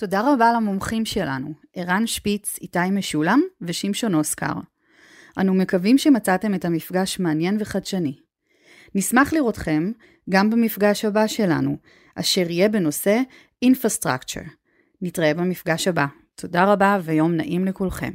תודה רבה למומחים שלנו, ערן שפיץ, איתי משולם ושמשון אוסקר. אנו מקווים שמצאתם את המפגש מעניין וחדשני. נשמח לראותכם גם במפגש הבא שלנו, אשר יהיה בנושא Infrastructure. נתראה במפגש הבא. תודה רבה ויום נעים לכולכם.